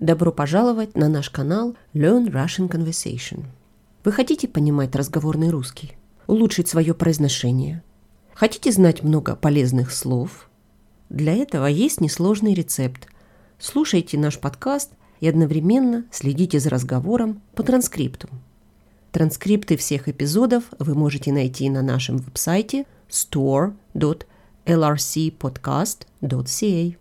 Добро пожаловать на наш канал Learn Russian Conversation. Вы хотите понимать разговорный русский? Улучшить свое произношение? Хотите знать много полезных слов? Для этого есть несложный рецепт. Слушайте наш подкаст и одновременно следите за разговором по транскрипту. Транскрипты всех эпизодов вы можете найти на нашем веб-сайте store.lrcpodcast.ca.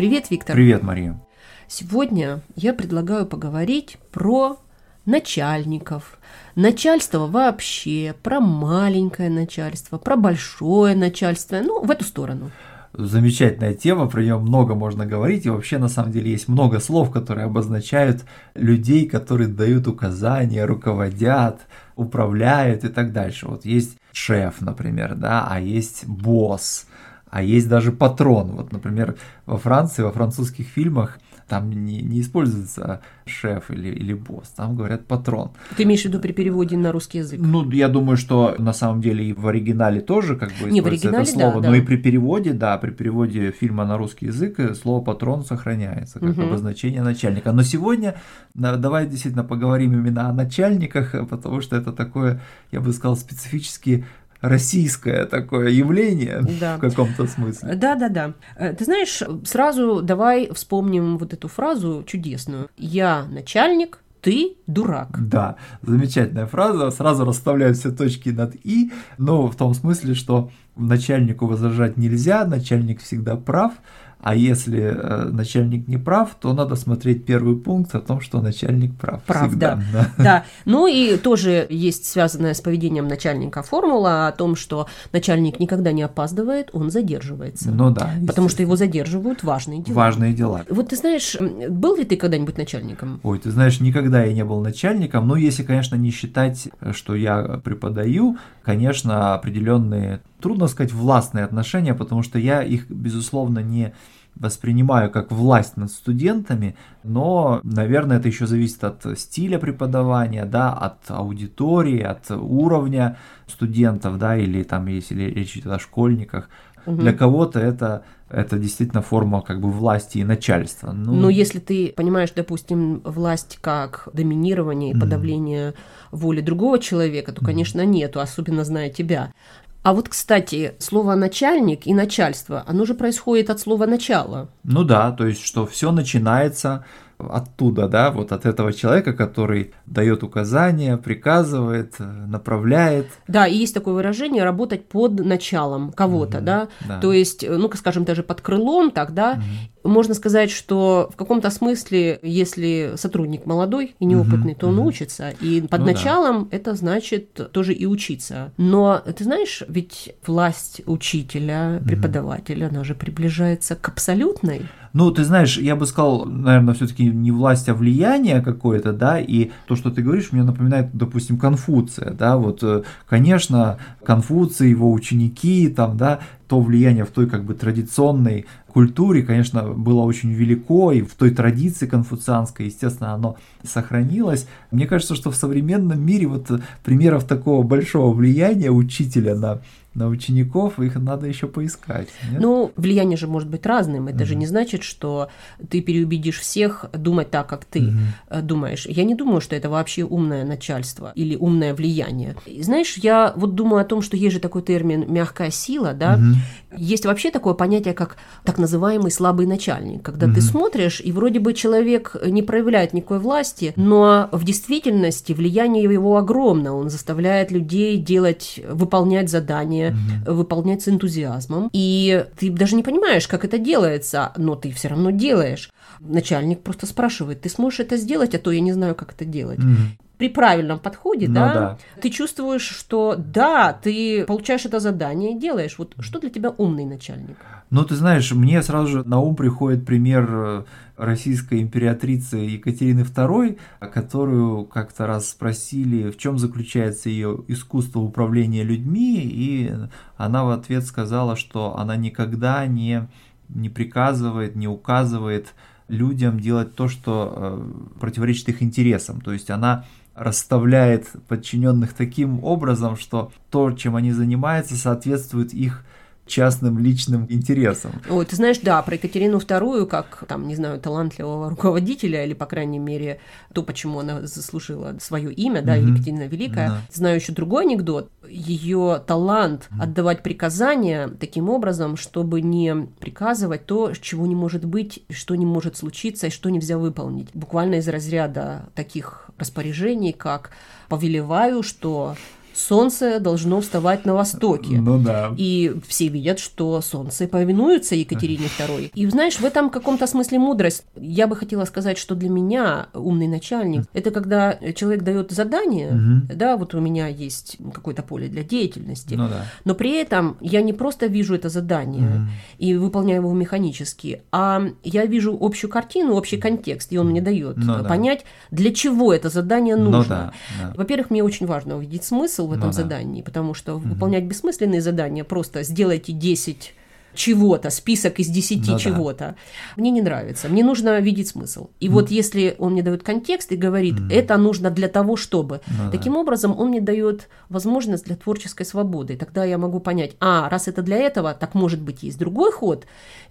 Привет, Виктор. Привет, Мария. Сегодня я предлагаю поговорить про начальников, начальство вообще, про маленькое начальство, про большое начальство, ну, в эту сторону. Замечательная тема, про нее много можно говорить, и вообще на самом деле есть много слов, которые обозначают людей, которые дают указания, руководят, управляют и так дальше. Вот есть шеф, например, да, а есть босс, а есть даже патрон. Вот, например, во Франции, во французских фильмах там не, не используется шеф или, или босс, там говорят патрон. Ты имеешь в виду при переводе на русский язык? Ну, я думаю, что на самом деле и в оригинале тоже как бы не, в оригинале, это слово, да, но да. и при переводе, да, при переводе фильма на русский язык э, слово патрон сохраняется как Мгм. обозначение начальника. Но сегодня да, давай действительно поговорим именно о начальниках, э, потому что это такое, я бы сказал, специфически российское такое явление Да. в каком-то смысле. Да, да, да. Ты знаешь, сразу давай вспомним вот эту фразу чудесную. Я начальник, ты дурак. Да, замечательная фраза. Сразу расставляют все точки над «и», но в том смысле, что начальнику возражать нельзя, начальник всегда прав, а если э, начальник не прав, то надо смотреть первый пункт о том, что начальник прав. Прав, всегда. Да, ну и тоже есть связанная с поведением начальника формула о том, что начальник никогда не опаздывает, он задерживается. Ну да. Потому что его задерживают важные дела. Важные дела. Вот ты знаешь, был ли ты когда-нибудь начальником? Ой, ты знаешь, никогда я не был начальником, но если, конечно, не считать, что я преподаю, конечно, определенные, трудно сказать, властные отношения, потому что я их, безусловно, не воспринимаю как власть над студентами, но, наверное, это еще зависит от стиля преподавания, да, от аудитории, от уровня студентов, да, или там, если речь идет о школьниках. Мгм. Для кого-то это, это действительно форма как бы власти и начальства. Ну, Но если ты понимаешь, допустим, власть как доминирование и подавление воли другого человека, то, конечно, нету, особенно зная тебя. А вот, кстати, слово начальник и начальство, оно же происходит от слова начало. Ну да, то есть, что все начинается оттуда, да, вот от этого человека, который дает указания, приказывает, э, направляет. Да, и есть такое выражение работать под началом кого-то, Мгм, да? да. То есть, ну, скажем, даже под крылом, тогда Мгм. Можно сказать, что в каком-то смысле, если сотрудник молодой и неопытный, Мгм, то он мгм. учится. И под Ну да. началом это значит тоже и учиться. Но ты знаешь, ведь власть учителя, преподавателя, она же приближается к абсолютной. Ну, ты знаешь, я бы сказал, наверное, все-таки не власть, а влияние какое-то, да, и то, что ты говоришь, мне напоминает, допустим, Конфуция, да, вот, э, конечно, Конфуций, его ученики, там, да, то влияние в той как бы традиционной культуре, конечно, было очень велико, и в той традиции конфуцианской, естественно, оно сохранилось. Мне кажется, что в современном мире вот э, примеров такого большого влияния учителя на, на учеников, их надо еще поискать. нет? Ну, влияние же может быть разным. Это же Мгм. не значит, что ты переубедишь всех думать так, как ты э, думаешь. Я не думаю, что это вообще умное начальство или умное влияние. И знаешь, я вот думаю о том, что есть же такой термин «мягкая сила», да? Мгм. Есть вообще такое понятие, как так называемый слабый начальник, когда ты Мгм. смотришь, и вроде бы человек не проявляет никакой власти, но в действительности влияние его огромно. Он заставляет людей делать, выполнять задания, Мгм. выполнять с энтузиазмом. И ты даже не понимаешь, как это делается, но ты все равно делаешь. Начальник просто спрашивает, ты сможешь это сделать, а то я не знаю, как это делать. Мгм. При правильном подходе, Ну да, да. ты чувствуешь, что да, ты получаешь это задание и делаешь. Вот что для тебя умный начальник? Ну, ты знаешь, мне сразу же на ум приходит пример э, российской императрицы Екатерины II, которую как-то раз спросили, в чем заключается ее искусство управления людьми, и она в ответ сказала, что она никогда не, не приказывает, не указывает людям делать то, что э, противоречит их интересам. То есть она расставляет подчиненных таким образом, что то, чем они занимаются, соответствует их частным личным интересам. Ой, ты знаешь, да, про Екатерину II, как, там, не знаю, талантливого руководителя, или, по крайней мере, то, почему она заслужила свое имя, да, mm-hmm. Екатерина Великая. Да. Знаю еще другой анекдот. Ее талант mm-hmm. отдавать приказания таким образом, чтобы не приказывать то, чего не может быть, что не может случиться и что нельзя выполнить. Буквально из разряда таких распоряжений, как повелеваю, что солнце должно вставать на востоке. Ну да. И все видят, что солнце повинуется Екатерине II. И знаешь, в этом каком-то смысле мудрость. Я бы хотела сказать, что для меня умный начальник – это когда человек дает задание, угу. да, вот у меня есть какое-то поле для деятельности, ну, да. но при этом я не просто вижу это задание угу. и выполняю его механически, а я вижу общую картину, общий контекст, и он мне дает ну, понять, да. для чего это задание ну нужно. Ну, да, да. Во-первых, мне очень важно увидеть смысл в этом ну, задании, да. потому что угу. выполнять бессмысленные задания, просто сделайте 10 чего-то, список из 10 ну, чего-то, да. мне не нравится. Мне нужно видеть смысл. И mm. вот если он мне дает контекст и говорит, mm. это нужно для того, чтобы, ну, таким да. образом он мне дает возможность для творческой свободы. И тогда я могу понять, а, раз это для этого, так может быть есть другой ход,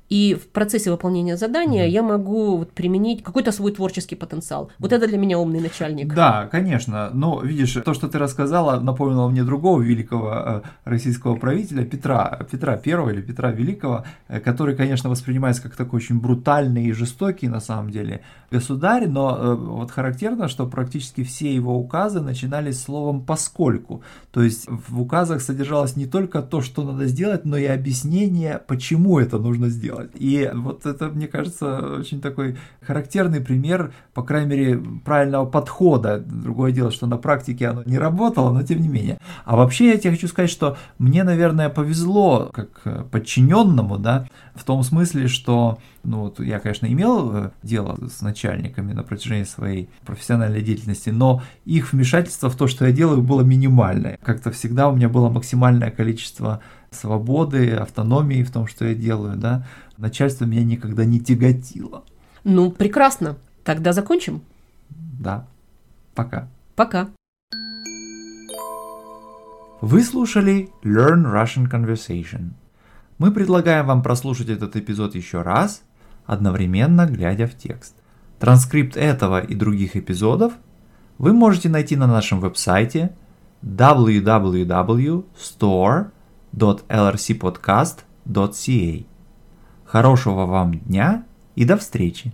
и в процессе выполнения задания mm-hmm. я могу вот применить какой-то свой творческий потенциал. Вот это для меня умный начальник. Да, конечно. Но видишь, то, что ты рассказала, напомнило мне другого великого э, российского правителя Петра, Петра Первого или Петра Великого, э, который, конечно, воспринимается как такой очень брутальный и жестокий на самом деле государь, но э, вот характерно, что практически все его указы начинались словом «поскольку». То есть в указах содержалось не только то, что надо сделать, но и объяснение, почему это нужно сделать делать. И вот это, мне кажется, очень такой характерный пример, по крайней мере, правильного подхода. Другое дело, что на практике оно не работало, но тем не менее. А вообще я тебе хочу сказать, что мне, наверное, повезло как подчиненному, да, в том смысле, что ну вот я, конечно, имел э, дело с начальниками на протяжении своей профессиональной деятельности, но их вмешательство в то, что я делаю, было минимальное. Как-то всегда у меня было максимальное количество свободы, автономии в том, что я делаю, да, начальство меня никогда не тяготило. Ну, прекрасно. Тогда закончим? Да. Пока. Пока. Вы слушали Learn Russian Conversation. Мы предлагаем вам прослушать этот эпизод еще раз, одновременно глядя в текст. Транскрипт этого и других эпизодов вы можете найти на нашем веб-сайте www.store.com www.lrcpodcast.ca. Хорошего вам дня и до встречи!